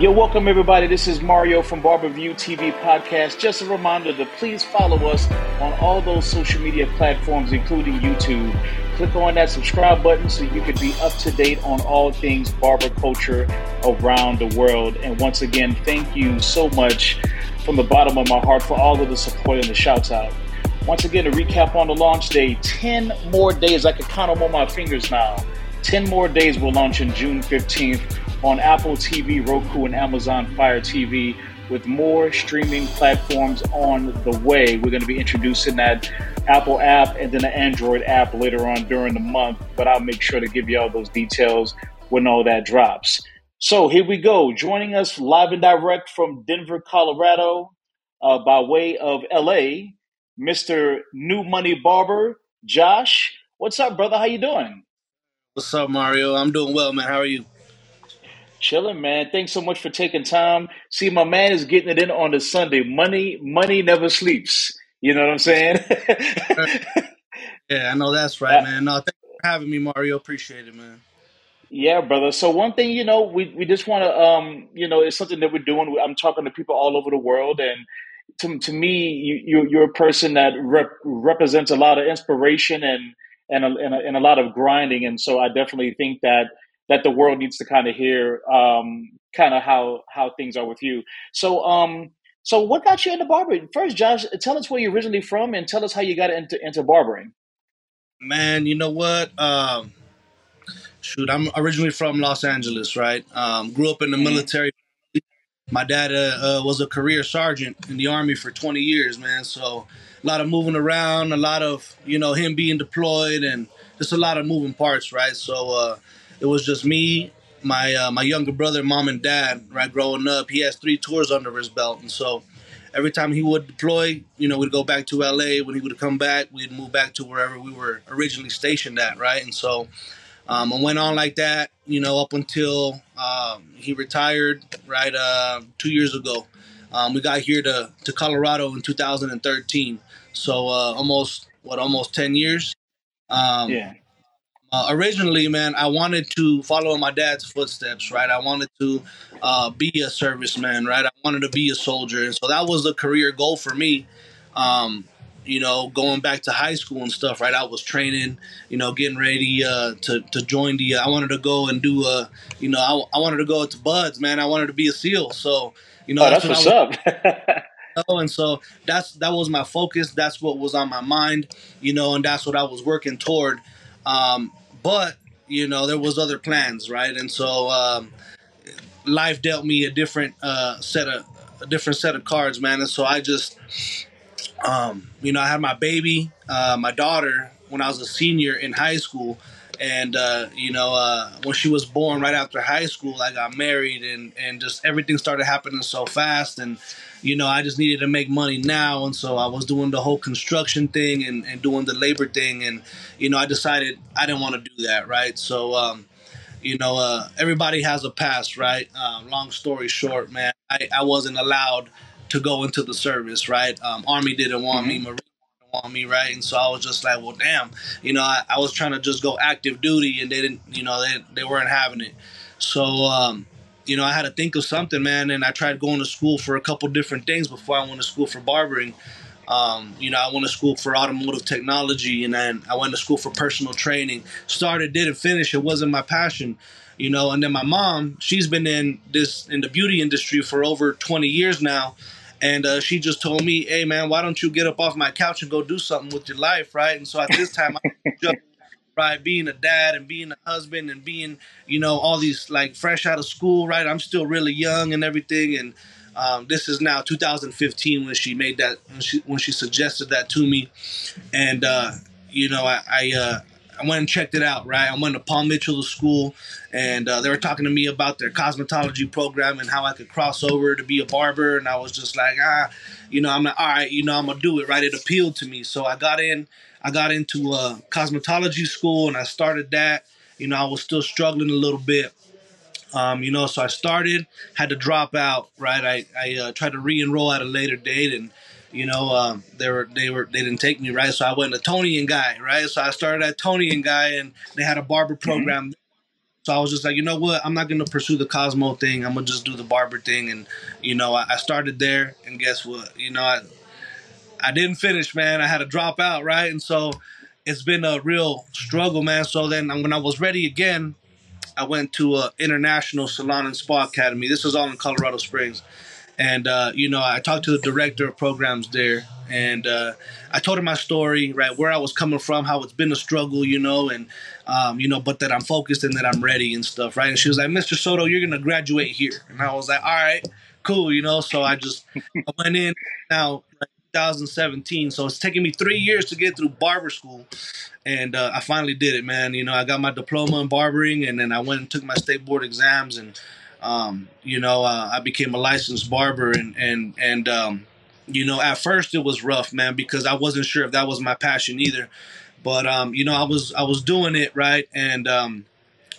Yo, welcome everybody. This is Mario from Barberview TV Podcast. Just a reminder to please follow us on all those social media platforms, including YouTube. Click on that subscribe button so you can be up to date on all things barber culture around the world. And once again, thank you so much from the bottom of my heart for all of the support and the shouts out. Once again, to recap on the launch day, 10 more days. I can count them on my fingers now. 10 more days will launch on June 15th on Apple TV, Roku, and Amazon Fire TV with more streaming platforms on the way. We're going to be introducing that Apple app and then the Android app later on during the month, but I'll make sure to give you all those details when all that drops. So here we go. Joining us live and direct from Denver, Colorado, uh, by way of LA, Mr. New Money Barber, Josh. What's up, brother? How you doing? What's up, Mario? I'm doing well, man. How are you? Chilling, man. Thanks so much for taking time. See, my man is getting it in on the Sunday. Money, money never sleeps. You know what I'm saying? yeah, I know that's right, man. No, thanks for having me, Mario. Appreciate it, man. Yeah, brother. So one thing, you know, we, we just want to, um, you know, it's something that we're doing. I'm talking to people all over the world, and to, to me, you, you you're a person that rep, represents a lot of inspiration and and a, and a, and a lot of grinding. And so I definitely think that that the world needs to kind of hear um, kind of how how things are with you. So um so what got you into barbering? First, Josh, tell us where you're originally from and tell us how you got into into barbering. Man, you know what? Um, shoot, I'm originally from Los Angeles, right? Um, grew up in the mm-hmm. military. My dad uh, uh, was a career sergeant in the army for 20 years, man. So a lot of moving around, a lot of you know him being deployed, and just a lot of moving parts, right? So uh, it was just me, my uh, my younger brother, mom and dad. Right, growing up, he has three tours under his belt, and so every time he would deploy, you know, we'd go back to LA. When he would come back, we'd move back to wherever we were originally stationed at, right? And so um, I went on like that, you know, up until um, he retired, right, uh, two years ago. Um, we got here to, to Colorado in 2013, so uh, almost what, almost 10 years. Um, yeah. Uh, originally, man, I wanted to follow in my dad's footsteps, right? I wanted to uh, be a serviceman, right? I wanted to be a soldier, and so that was a career goal for me. Um, you know, going back to high school and stuff, right? I was training, you know, getting ready uh, to to join the. I wanted to go and do a, uh, you know, I, I wanted to go to BUD/S, man. I wanted to be a SEAL, so you know, oh, that's, that's what's up. and so that's that was my focus. That's what was on my mind, you know, and that's what I was working toward. Um, but you know, there was other plans, right? And so um, life dealt me a different uh, set of a different set of cards, man. And so I just, um, you know, I had my baby, uh, my daughter, when I was a senior in high school. And uh, you know, uh, when she was born, right after high school, I got married, and and just everything started happening so fast. And you know, I just needed to make money now. And so I was doing the whole construction thing and, and doing the labor thing. And, you know, I decided I didn't want to do that, right? So, um, you know, uh, everybody has a past, right? Um, long story short, man, I, I wasn't allowed to go into the service, right? Um, Army didn't want mm-hmm. me, Marine didn't want me, right? And so I was just like, well, damn, you know, I, I was trying to just go active duty and they didn't, you know, they, they weren't having it. So, um, you know, I had to think of something, man. And I tried going to school for a couple different things before I went to school for barbering. Um, you know, I went to school for automotive technology, and then I went to school for personal training. Started, didn't finish. It wasn't my passion, you know. And then my mom, she's been in this in the beauty industry for over 20 years now, and uh, she just told me, "Hey, man, why don't you get up off my couch and go do something with your life, right?" And so at this time, I right? Being a dad and being a husband and being, you know, all these like fresh out of school, right? I'm still really young and everything. And um, this is now 2015 when she made that, when she, when she suggested that to me. And, uh, you know, I, I, uh, I went and checked it out, right? I went to Paul Mitchell School, and uh, they were talking to me about their cosmetology program and how I could cross over to be a barber. And I was just like, ah, you know, I'm like, all right, you know, I'm gonna do it, right? It appealed to me, so I got in. I got into a cosmetology school and I started that. You know, I was still struggling a little bit. Um, you know, so I started, had to drop out, right? I, I uh, tried to re-enroll at a later date and, you know, um, they were, they were, they didn't take me, right? So I went to Toni and Guy, right? So I started at Toni and Guy and they had a barber mm-hmm. program. Mm-hmm. So I was just like, you know what? I'm not gonna pursue the Cosmo thing. I'm gonna just do the barber thing. And you know, I, I started there, and guess what? You know, I I didn't finish, man. I had to drop out, right? And so it's been a real struggle, man. So then when I was ready again, I went to a international salon and spa academy. This was all in Colorado Springs. And uh, you know, I talked to the director of programs there, and uh, I told her my story, right, where I was coming from, how it's been a struggle, you know, and um, you know, but that I'm focused and that I'm ready and stuff, right? And she was like, "Mr. Soto, you're gonna graduate here," and I was like, "All right, cool," you know. So I just I went in now. 2017. So it's taken me three years to get through barber school, and uh, I finally did it, man. You know, I got my diploma in barbering, and then I went and took my state board exams, and um, you know, uh, I became a licensed barber, and and and um, you know, at first it was rough, man, because I wasn't sure if that was my passion either. But um, you know, I was I was doing it right, and um,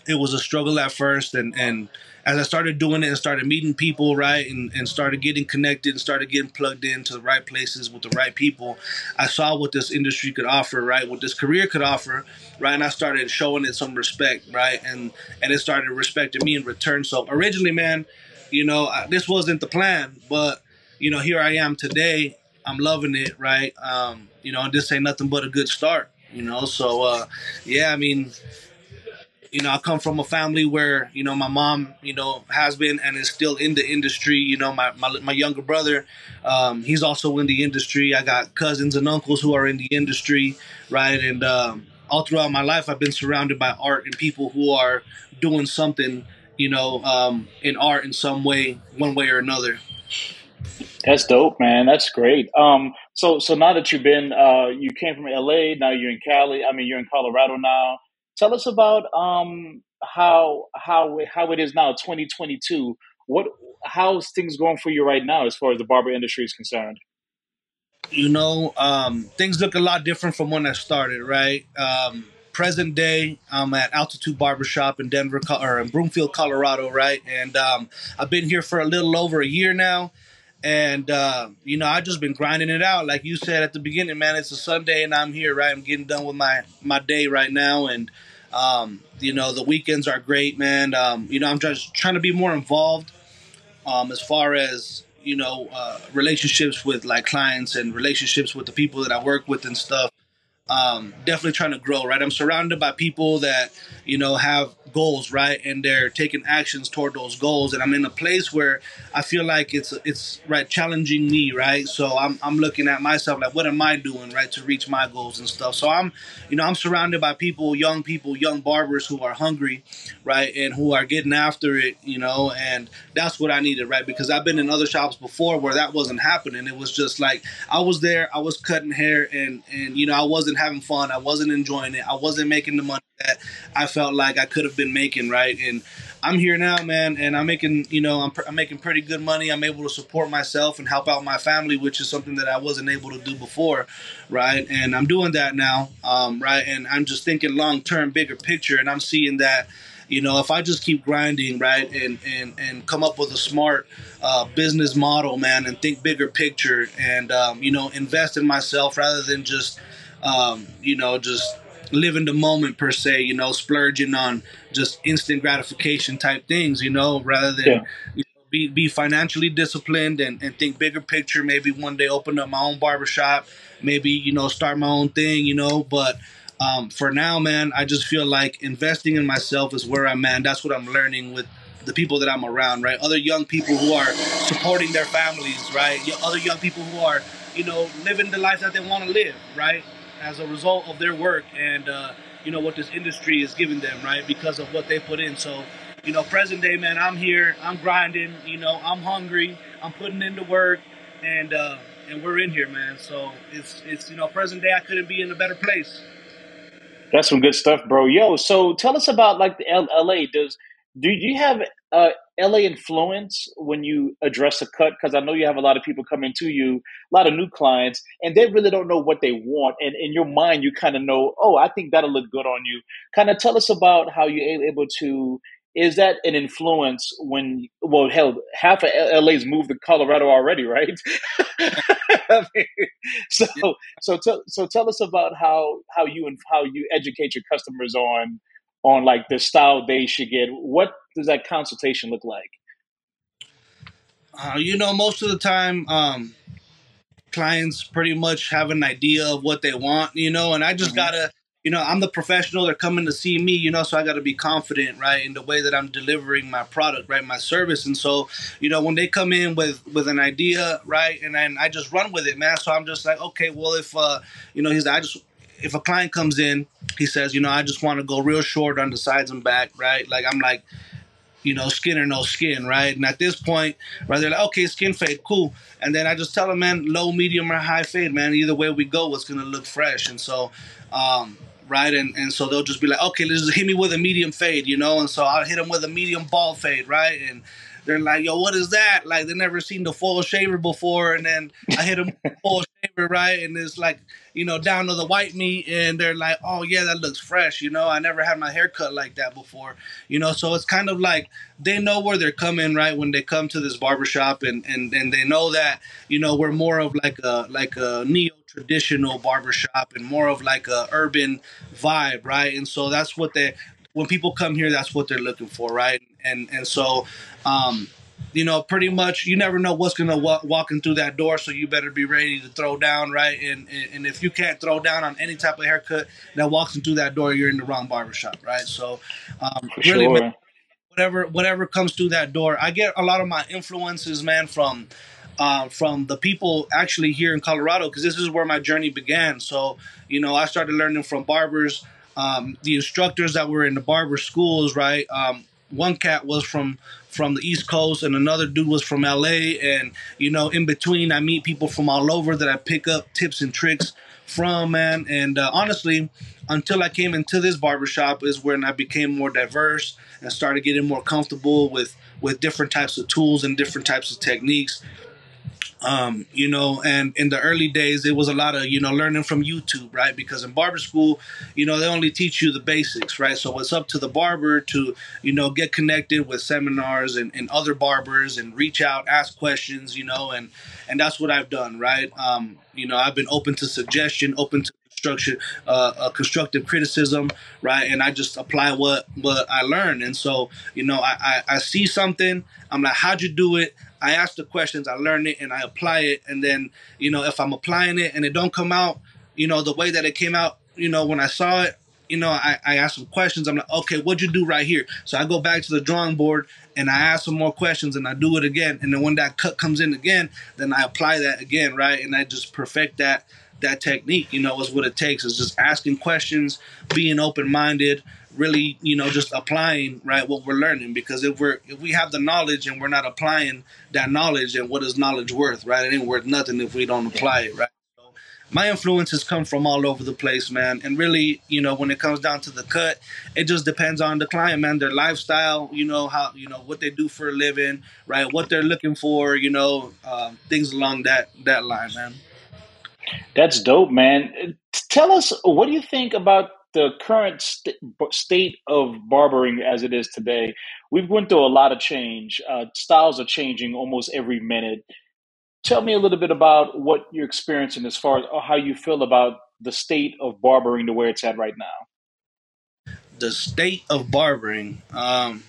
it was a struggle at first, and and as I started doing it and started meeting people, right, and, and started getting connected and started getting plugged into the right places with the right people, I saw what this industry could offer, right, what this career could offer, right, and I started showing it some respect, right, and and it started respecting me in return. So originally, man, you know, I, this wasn't the plan, but you know, here I am today. I'm loving it, right? Um, you know, this ain't nothing but a good start, you know. So, uh, yeah, I mean, you know, I come from a family where, you know, my mom, you know, has been and is still in the industry. You know, my, my, my younger brother, um, he's also in the industry. I got cousins and uncles who are in the industry, right? And um, all throughout my life, I've been surrounded by art and people who are doing something, you know, um, in art in some way, one way or another. That's dope, man. That's great. Um, so so now that you've been, uh, you came from LA, now you're in Cali. I mean, you're in Colorado now. Tell us about um, how how how it is now, 2022. What how's things going for you right now as far as the barber industry is concerned? You know, um, things look a lot different from when I started. Right, um, present day, I'm at Altitude Barbershop in Denver or in Broomfield, Colorado. Right, and um, I've been here for a little over a year now and uh, you know I just been grinding it out. Like you said at the beginning, man, it's a Sunday and I'm here, right? I'm getting done with my my day right now, and um, you know the weekends are great, man. Um, you know I'm just trying to be more involved um, as far as you know uh, relationships with like clients and relationships with the people that I work with and stuff um, definitely trying to grow, right? I'm surrounded by people that, you know, have goals, right? And they're taking actions toward those goals. And I'm in a place where I feel like it's, it's right, challenging me, right? So I'm, I'm looking at myself like, what am I doing, right, to reach my goals and stuff. So I'm, you know, I'm surrounded by people, young people, young barbers who are hungry, right? And who are getting after it, you know, and that's what I needed, right? Because I've been in other shops before where that wasn't happening. It was just like, I was there, I was cutting hair and, and, you know, I wasn't having fun. I wasn't enjoying it. I wasn't making the money I felt like I could have been making, right? And I'm here now, man, and I'm making, you know, I'm, I'm making pretty good money. I'm able to support myself and help out my family, which is something that I wasn't able to do before, right? And I'm doing that now, um, right? And I'm just thinking long term, bigger picture, and I'm seeing that you know if i just keep grinding right and and and come up with a smart uh, business model man and think bigger picture and um, you know invest in myself rather than just um, you know, just living the moment per se, you know, splurging on just instant gratification type things, you know, rather than yeah. you know, be, be financially disciplined and, and think bigger picture. Maybe one day open up my own barbershop, maybe, you know, start my own thing, you know, but um, for now, man, I just feel like investing in myself is where I'm at. That's what I'm learning with the people that I'm around, right? Other young people who are supporting their families, right? Other young people who are, you know, living the life that they want to live, right? As a result of their work and uh, you know what this industry is giving them, right? Because of what they put in. So, you know, present day, man, I'm here, I'm grinding. You know, I'm hungry, I'm putting in the work, and uh, and we're in here, man. So it's it's you know, present day, I couldn't be in a better place. That's some good stuff, bro. Yo, so tell us about like the L- LA. Does do you have uh, LA influence when you address a cut? Because I know you have a lot of people coming to you, a lot of new clients, and they really don't know what they want. And in your mind, you kind of know, oh, I think that'll look good on you. Kind of tell us about how you're able to. Is that an influence when, well, hell, half of LA's moved to Colorado already, right? I mean, so, so, t- so tell us about how how you and how you educate your customers on on like the style they should get. What does that consultation look like? Uh, you know, most of the time, um, clients pretty much have an idea of what they want, you know, and I just mm-hmm. gotta, you know, I'm the professional. They're coming to see me, you know, so I got to be confident, right, in the way that I'm delivering my product, right, my service. And so, you know, when they come in with with an idea, right, and then I just run with it, man. So I'm just like, okay, well, if uh, you know, he's, I just if a client comes in, he says, you know, I just want to go real short on the sides and back, right? Like I'm like, you know, skin or no skin, right? And at this point, right, they're like, okay, skin fade, cool. And then I just tell them, man, low, medium, or high fade, man. Either way we go, it's gonna look fresh. And so, um, right, and and so they'll just be like, okay, let's just hit me with a medium fade, you know. And so I'll hit them with a medium bald fade, right, and they're like, yo, what is that? Like they never seen the full shaver before, and then I hit them full shaver, right? And it's like, you know, down to the white meat, and they're like, oh yeah, that looks fresh. You know, I never had my hair cut like that before. You know, so it's kind of like they know where they're coming, right? When they come to this barbershop, and and and they know that you know we're more of like a like a neo traditional barbershop and more of like a urban vibe, right? And so that's what they when people come here, that's what they're looking for, right? And and so, um, you know, pretty much you never know what's gonna walk walking through that door, so you better be ready to throw down, right? And and if you can't throw down on any type of haircut that walks into that door, you're in the wrong barbershop, right? So, um, really. Sure. Whatever, whatever comes through that door, I get a lot of my influences, man, from uh, from the people actually here in Colorado because this is where my journey began. So, you know, I started learning from barbers um, the instructors that were in the barber schools, right? Um, one cat was from from the East Coast, and another dude was from LA. And you know, in between, I meet people from all over that I pick up tips and tricks from, man. And uh, honestly, until I came into this barbershop, is when I became more diverse and started getting more comfortable with with different types of tools and different types of techniques um, you know, and in the early days, it was a lot of, you know, learning from YouTube, right? Because in barber school, you know, they only teach you the basics, right? So it's up to the barber to, you know, get connected with seminars and, and other barbers and reach out, ask questions, you know, and, and that's what I've done, right? Um, you know, I've been open to suggestion, open to construction, uh, uh, constructive criticism, right? And I just apply what what I learn. And so, you know, I, I, I see something, I'm like, how'd you do it? I ask the questions, I learn it, and I apply it. And then, you know, if I'm applying it and it don't come out, you know, the way that it came out, you know, when I saw it, you know, I, I ask some questions. I'm like, okay, what'd you do right here? So I go back to the drawing board and I ask some more questions and I do it again. And then when that cut comes in again, then I apply that again, right? And I just perfect that that technique, you know, is what it takes is just asking questions, being open minded, really, you know, just applying right what we're learning. Because if we're if we have the knowledge and we're not applying that knowledge, and what is knowledge worth, right? It ain't worth nothing if we don't apply it, right? So my influences come from all over the place, man. And really, you know, when it comes down to the cut, it just depends on the client, man, their lifestyle, you know, how, you know, what they do for a living, right? What they're looking for, you know, uh, things along that that line, man. That's dope, man. Tell us, what do you think about the current st- state of barbering as it is today? We've went through a lot of change. Uh, styles are changing almost every minute. Tell me a little bit about what you're experiencing as far as how you feel about the state of barbering to where it's at right now. The state of barbering, um,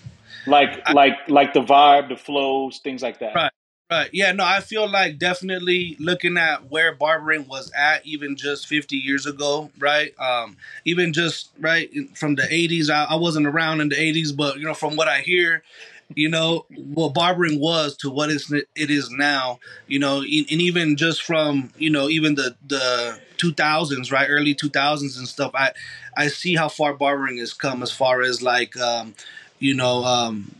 like I, like like the vibe, the flows, things like that. Right. Right. Yeah. No, I feel like definitely looking at where barbering was at even just 50 years ago, right? Um, even just right from the 80s. I, I wasn't around in the 80s, but you know, from what I hear, you know what barbering was to what is it is now you know and even just from you know even the the 2000s right early 2000s and stuff i i see how far barbering has come as far as like um you know um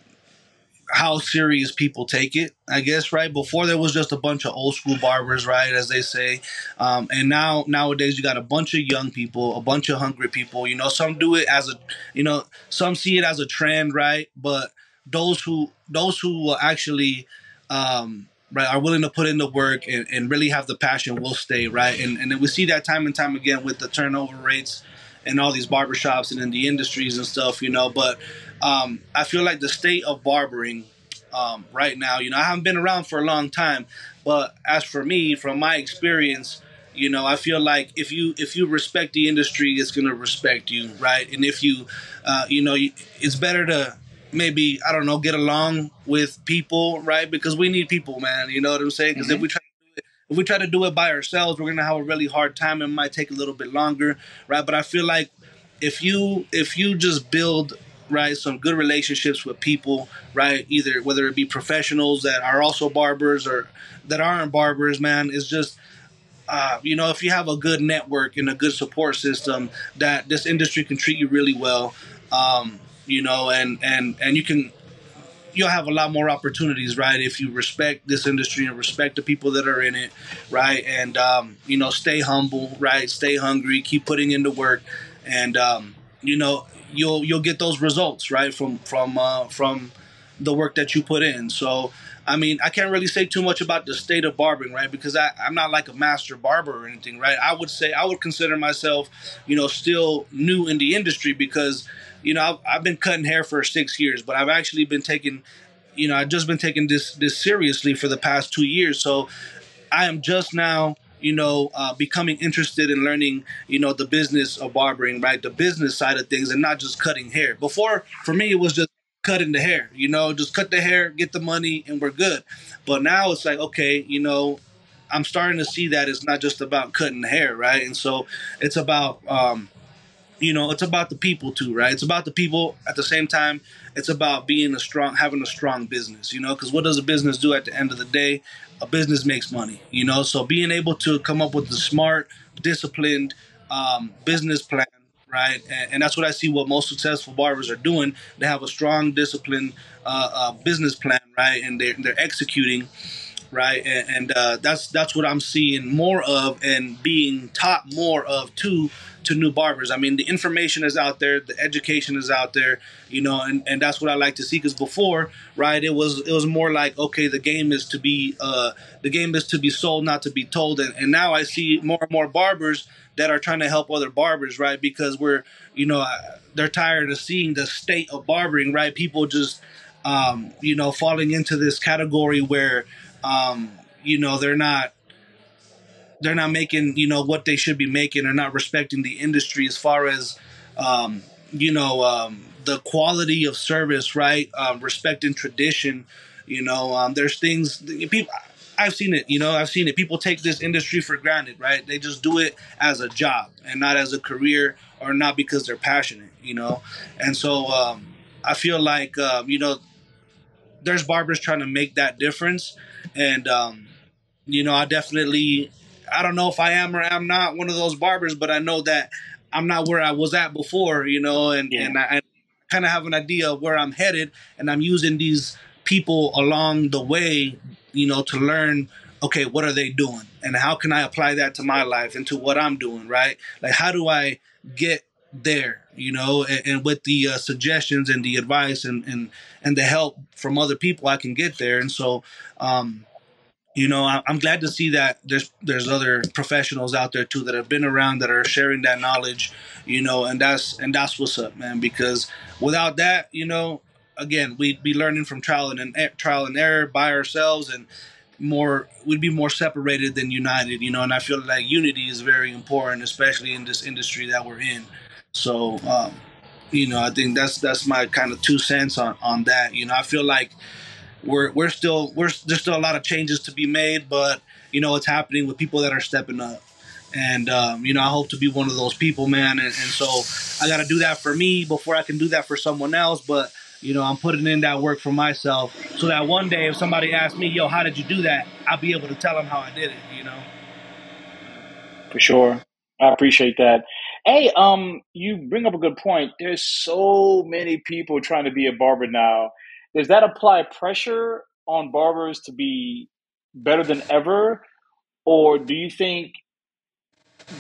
how serious people take it, I guess, right? Before there was just a bunch of old school barbers, right, as they say, um, and now nowadays you got a bunch of young people, a bunch of hungry people. You know, some do it as a, you know, some see it as a trend, right? But those who those who will actually, um, right, are willing to put in the work and, and really have the passion will stay, right? And and we see that time and time again with the turnover rates and all these barbershops and in the industries and stuff, you know. But um, I feel like the state of barbering um, right now, you know, I haven't been around for a long time, but as for me, from my experience, You know, I feel like if you if you respect the industry, it's gonna respect you, right? And if you, uh, you know, it's better to maybe I don't know get along with people, right? Because we need people, man. You know what I'm saying? Because mm-hmm. if we try if we try to do it by ourselves, we're gonna have a really hard time. It might take a little bit longer, right? But I feel like if you if you just build right some good relationships with people, right? Either whether it be professionals that are also barbers or that aren't barbers, man, it's just uh, you know, if you have a good network and a good support system, that this industry can treat you really well. Um, you know, and and and you can you'll have a lot more opportunities, right? If you respect this industry and respect the people that are in it, right? And um, you know, stay humble, right? Stay hungry, keep putting in the work, and um, you know, you'll you'll get those results, right? From from uh, from the work that you put in. So. I mean, I can't really say too much about the state of barbering, right? Because I, I'm not like a master barber or anything, right? I would say I would consider myself, you know, still new in the industry because you know, I've, I've, been cutting hair for six years, but I've actually been taking, you know, I've just been taking this this seriously for the past two years. So I am just now, you know, uh, becoming interested in learning, you know, the business of barbering, right? The business side of things, and not just cutting hair. Before, for me, it was just cutting the hair, you know, just cut the hair, get the money, and we're good. But now it's like, okay, you know, I'm starting to see that it's not just about cutting hair, right? And so it's about um, you know, it's about the people too, right? It's about the people. At the same time, it's about being a strong, having a strong business, you know, because what does a business do at the end of the day? A business makes money, you know. So being able to come up with the smart, disciplined um, business plan, right? And, and, that's what I see. What most successful barbers are doing. They have a strong, disciplined uh, uh, business plan, right? And they're they're executing right? And, and uh, that's that's what I'm seeing more of and being taught more of too to new barbers. I mean, the information is out there, the education is out there, you know, and, and that's what I like to see. Because before, right, it was it was more like okay, the game is to be uh, the game is to be sold, not to be told. And, and now I see more and more barbers that are trying to help other barbers, right? Because we're you know they're tired of seeing the state of barbering, right? People just um, you know falling into this category where um, you know they're not they're not making you know what they should be making or not respecting the industry as far as um, you know um, the quality of service right um, respecting tradition you know um, there's things people I've seen it, you know, I've seen it. People take this industry for granted, right? They just do it as a job and not as a career or not because they're passionate, you know? And so um, I feel like, uh, you know, there's barbers trying to make that difference. And, um, you know, I definitely I don't know if I am or I'm not one of those barbers, but I know that I'm not where I was at before, you know, and yeah. and I, I kind of have an idea of where I'm headed, and I'm using these people along the way, you know, to learn. Okay, what are they doing, and how can I apply that to my life and to what I'm doing? Right? Like, how do I get there you know and, and with the uh, suggestions and the advice and, and and the help from other people i can get there. And so um you know I, am glad to see that there's there's other professionals out there too that have been around that are sharing that knowledge you know and that's and that's what's up man because without that you know again we'd be learning from trial and trial and error by ourselves and more we'd be more separated than united you know and i feel like unity is very important especially in this industry that we're in so um, you know i think that's that's my kind of two cents on on that you know i feel like we're we're still we're there's still a lot of changes to be made, but you know it's happening with people that are stepping up. And um, you know, I hope to be one of those people, man. And, and so I got to do that for me before I can do that for someone else. But you know, I'm putting in that work for myself so that one day, if somebody asks me, "Yo, how did you do that?" I'll be able to tell them how I did it. You know. For sure, I appreciate that. Hey, um, you bring up a good point. There's so many people trying to be a barber now does that apply pressure on barbers to be better than ever, or do you think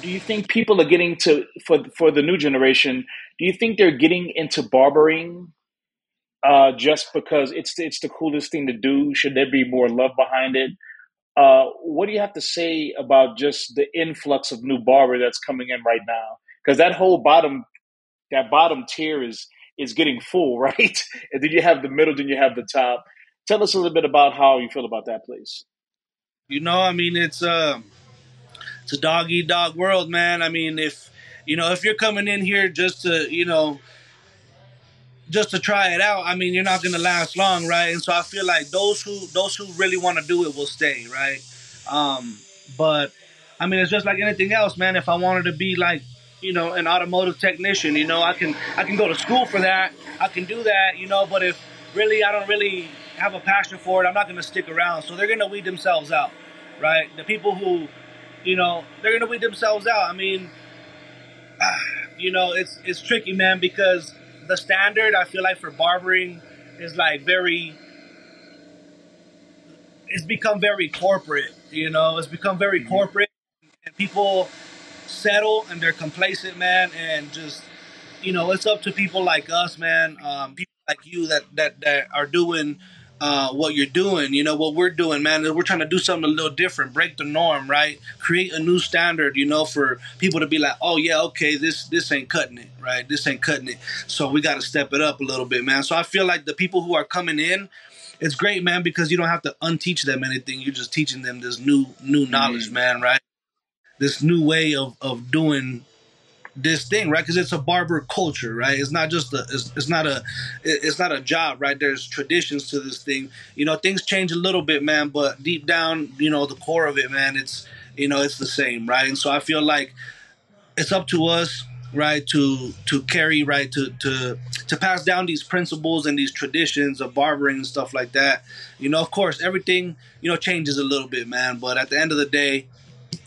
do you think people are getting to for for the new generation? Do you think they're getting into barbering uh, just because it's it's the coolest thing to do? Should there be more love behind it? Uh, what do you have to say about just the influx of new barber that's coming in right now? Because that whole bottom that bottom tier is is getting full, right? And then you have the middle, then you have the top. Tell us a little bit about how you feel about that, please. You know, I mean, it's uh, it's a dog eat dog world, man. I mean, if you know, if you're coming in here just to, you know, just to try it out, I mean, you're not gonna last long, right? And so I feel like those who those who really want to do it will stay, right? Um, but I mean, it's just like anything else, man. If I wanted to be like, you know, an automotive technician, you know, I can I can go to school for that. I can do that, you know. But if really I don't really have a passion for it, I'm not gonna stick around. So they're gonna weed themselves out, right? The people who, you know, they're gonna weed themselves out. I mean, you know, it's it's tricky, man, because the standard I feel like for barbering is like very. It's become very corporate, you know. It's become very mm-hmm. corporate, and people settle and they're complacent, man, and just you know, it's up to people like us, man. Um, people like you that that that are doing uh, what you're doing. You know what we're doing, man. We're trying to do something a little different, break the norm, right? Create a new standard, you know, for people to be like, oh yeah, okay, this this ain't cutting it, right? This ain't cutting it. So we got to step it up a little bit, man. So I feel like the people who are coming in, it's great, man, because you don't have to unteach them anything. You're just teaching them this new new knowledge, mm-hmm. man, right? This new way of of doing this thing, right? Because it's a barber culture, right? It's not just a, it's, it's not a, it's not a job, right? There's traditions to this thing. You know, things change a little bit, man, but deep down, you know, the core of it, man, it's, you know, it's the same, right? And so I feel like it's up to us, right, to to carry, right, to to to pass down these principles and these traditions of barbering and stuff like that. You know, of course, everything, you know, changes a little bit, man, but at the end of the day,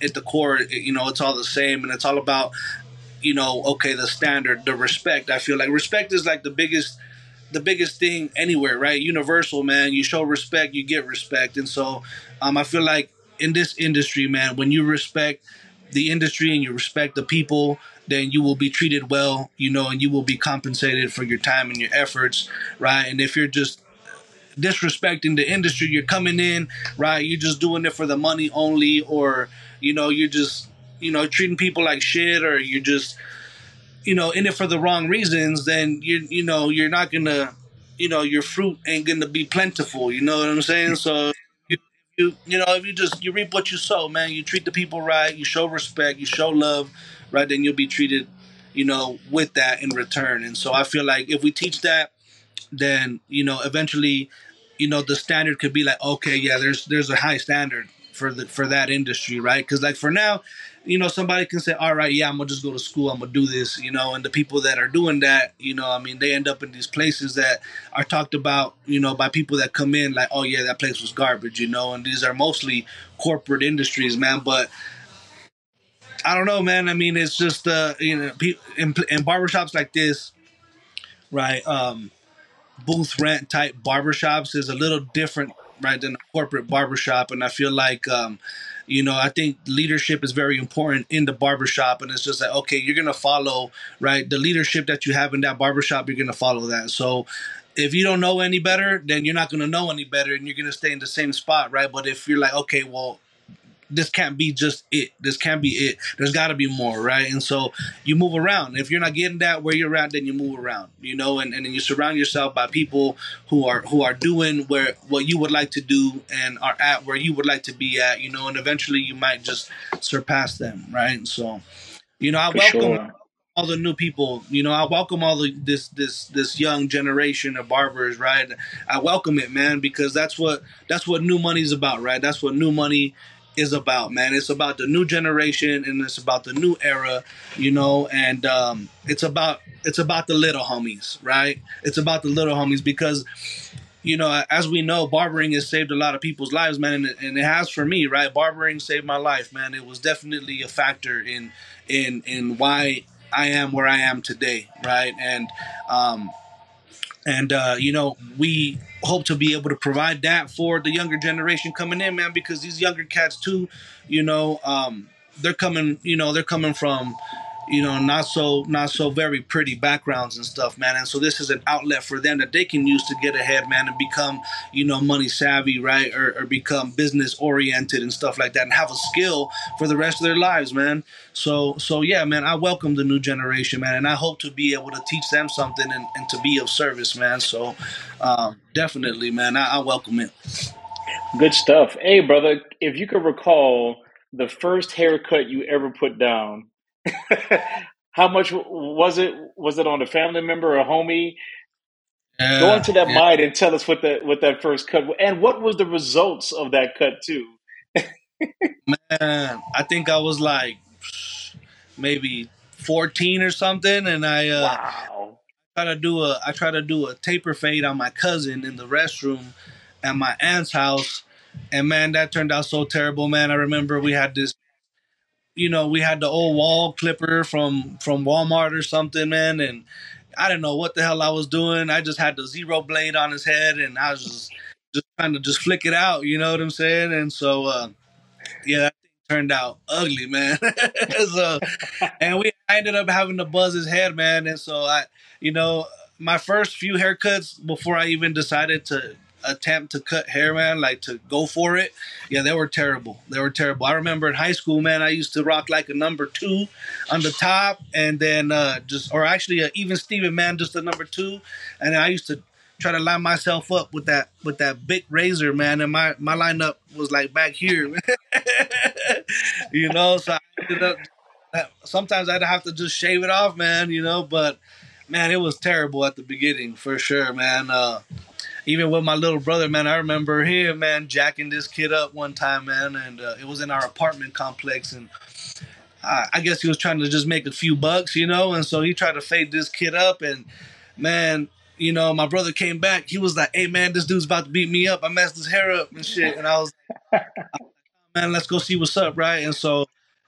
at the core, you know, it's all the same, and it's all about you know, okay, the standard, the respect. I feel like respect is like the biggest the biggest thing anywhere, right? Universal, man. You show respect, you get respect. And so um, I feel like in this industry, man, when you respect the industry and you respect the people, then you will be treated well, you know, and you will be compensated for your time and your efforts, right? And if you're just disrespecting the industry, you're coming in, right? You're just doing it for the money only, or, you know, you're just you know treating people like shit or you're just you know in it for the wrong reasons then you you know you're not gonna you know your fruit ain't gonna be plentiful you know what i'm saying? So you you, you know if you just you reap what you sow man. You treat the people right you show respect you show love right? Then you'll be treated you know with that in return. And so i feel like if we teach that then you know eventually you know the standard could be like okay yeah there's there's a high standard for the for that industry right because like for now you know, somebody can say, all right, yeah, I'm gonna just go to school, I'm gonna do this, you know, and the people that are doing that, you know, I mean, they end up in these places that are talked about, you know, by people that come in like, oh yeah, that place was garbage, you know, and these are mostly corporate industries, man. But I don't know, man. I mean, it's just, uh, you know, in, in barbershops like this, right? Um, booth rent type barbershops is a little different, right, than a corporate barbershop, and I feel like, um, you know, I think leadership is very important in the barbershop. And it's just like, okay, you're going to follow, right? The leadership that you have in that barbershop, you're going to follow that. So if you don't know any better, then you're not going to know any better and you're going to stay in the same spot, right? But if you're like, okay, well, this can't be just it. This can't be it. There's got to be more, right? And so you move around. If you're not getting that where you're at, then you move around, you know, and, and then you surround yourself by people who are who are doing where what you would like to do and are at where you would like to be at, you know, and eventually you might just surpass them, right? So, you know, I For welcome sure. all the new people. You know, I welcome all the this this this young generation of barbers, right? I welcome it, man, because that's what that's what new money is about, right? That's what new money is about, man. It's about the new generation and it's about the new era, you know, and um, it's about it's about the little homies, right? It's about the little homies because you know, as we know, barbering has saved a lot of people's lives, man, and it, and it has for me, right? Barbering saved my life, man. It was definitely a factor in in in why I am where I am today, right? And um, and uh, you know we hope to be able to provide that for the younger generation coming in man because these younger cats too you know um, they're coming you know they're coming from you know, not so not so very pretty backgrounds and stuff, man. And so this is an outlet for them that they can use to get ahead, man, and become, you know, money savvy, right, or, or become business oriented and stuff like that, and have a skill for the rest of their lives, man. So so yeah, man, I welcome the new generation, man, and I hope to be able to teach them something and, and to be of service, man. So um, definitely, man, I, I welcome it. Good stuff. Hey, brother, if you could recall the first haircut you ever put down. How much was it? Was it on a family member or a homie? Yeah, Go into that yeah. mind and tell us what that what that first cut and what was the results of that cut too. Man, I think I was like maybe 14 or something, and I uh, Wow. try to do a I try to do a taper fade on my cousin in the restroom at my aunt's house, and man, that turned out so terrible. Man, I remember we had this, you know, we had the old wall clipper from from Walmart or something, man, and I didn't know what the hell I was doing. I just had the zero blade on his head, and I was just just trying to just flick it out. You know what I'm saying? And so, uh, yeah, that thing turned out ugly, man. so, and we I ended up having to buzz his head, man. And so I, you know, my first few haircuts before I even decided to attempt to cut hair, man, like to go for it, yeah, they were terrible. They were terrible. I remember in high school, man, I used to rock like a number two on the top, and then uh, just, or actually, uh, even Steven, man, just a number two, and I used to try to line myself up with that with that big razor, man, and my my lineup was like back here, you know. So I ended up sometimes I'd have to just shave it off, man, you know. But man, it was terrible at the beginning for sure, man. Uh, even with my little brother, man, I remember him, man, jacking this kid up one time, man, and uh, it was in our apartment complex, and I, I guess he was trying to just make a few bucks, you know, and so he tried to fade this kid up, and man. You know, my brother came back. He was like, "Hey, man, this dude's about to beat me up. I messed his hair up and shit." And I was, like, "Man, let's go see what's up, right?" And so,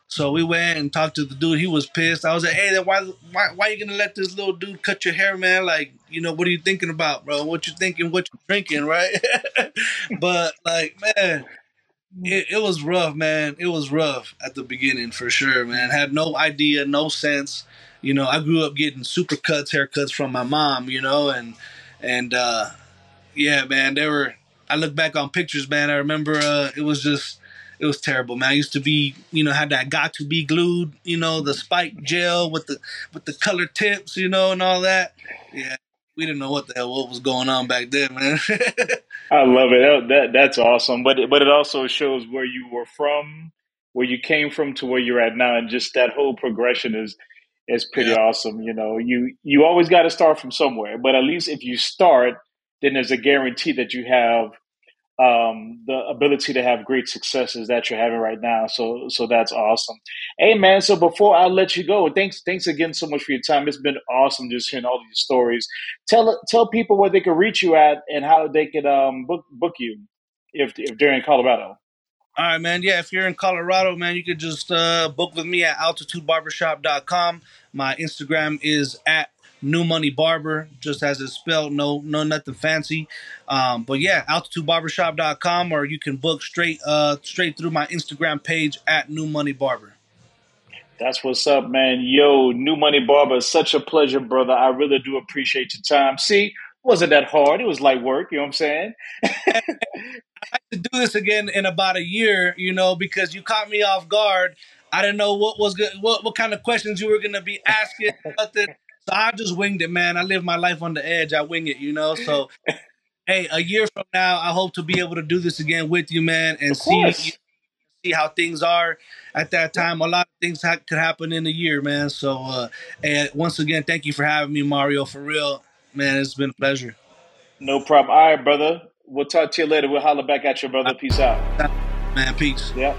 so we went and talked to the dude. He was pissed. I was like, "Hey, why, why, why you gonna let this little dude cut your hair, man? Like, you know, what are you thinking about, bro? What you thinking? What you drinking, right?" but like, man, it, it was rough, man. It was rough at the beginning for sure, man. Had no idea, no sense. You know, I grew up getting super cuts, haircuts from my mom, you know, and and uh yeah, man, they were I look back on pictures, man, I remember uh it was just it was terrible, man. I used to be, you know, had that Got2b Glued, you know, the spike gel with the with the color tips, you know, and all that. Yeah. We didn't know what the hell what was going on back then, man. I love it. That, that that's awesome. But it, but it also shows where you were from, where you came from to where you're at now and just that whole progression is is pretty yeah. awesome. You know, you you always got to start from somewhere, but at least if you start, then there's a guarantee that you have um, the ability to have great successes that you're having right now. So so that's awesome. Hey man, so before I let you go, thanks thanks again so much for your time. It's been awesome just hearing all these stories. Tell tell people where they can reach you at and how they could um, book book you if if they're in Colorado. All right, man. Yeah, if you're in Colorado, man, you could just uh, book with me at altitudebarbershop.com. My Instagram is at New Money Barber, just as it's spelled. No, no, nothing fancy. Um, but yeah, altitudebarbershop.com, or you can book straight, uh, straight through my Instagram page at New Money Barber. That's what's up, man. Yo, New Money Barber, such a pleasure, brother. I really do appreciate your time. See, wasn't that hard? It was light work. You know what I'm saying? I have to do this again in about a year, you know, because you caught me off guard. I didn't know what was good, what what kind of questions you were gonna be asking. Nothing. So I just winged it, man. I live my life on the edge. I wing it, you know. So, hey, a year from now, I hope to be able to do this again with you, man, and see see how things are at that time. A lot of things ha- could happen in a year, man. So, uh, and once again, thank you for having me, Mario. For real, man, it's been a pleasure. No problem. All right, brother. We'll talk to you later. We'll holler back at you, brother. Peace out. Man, peace. Yep.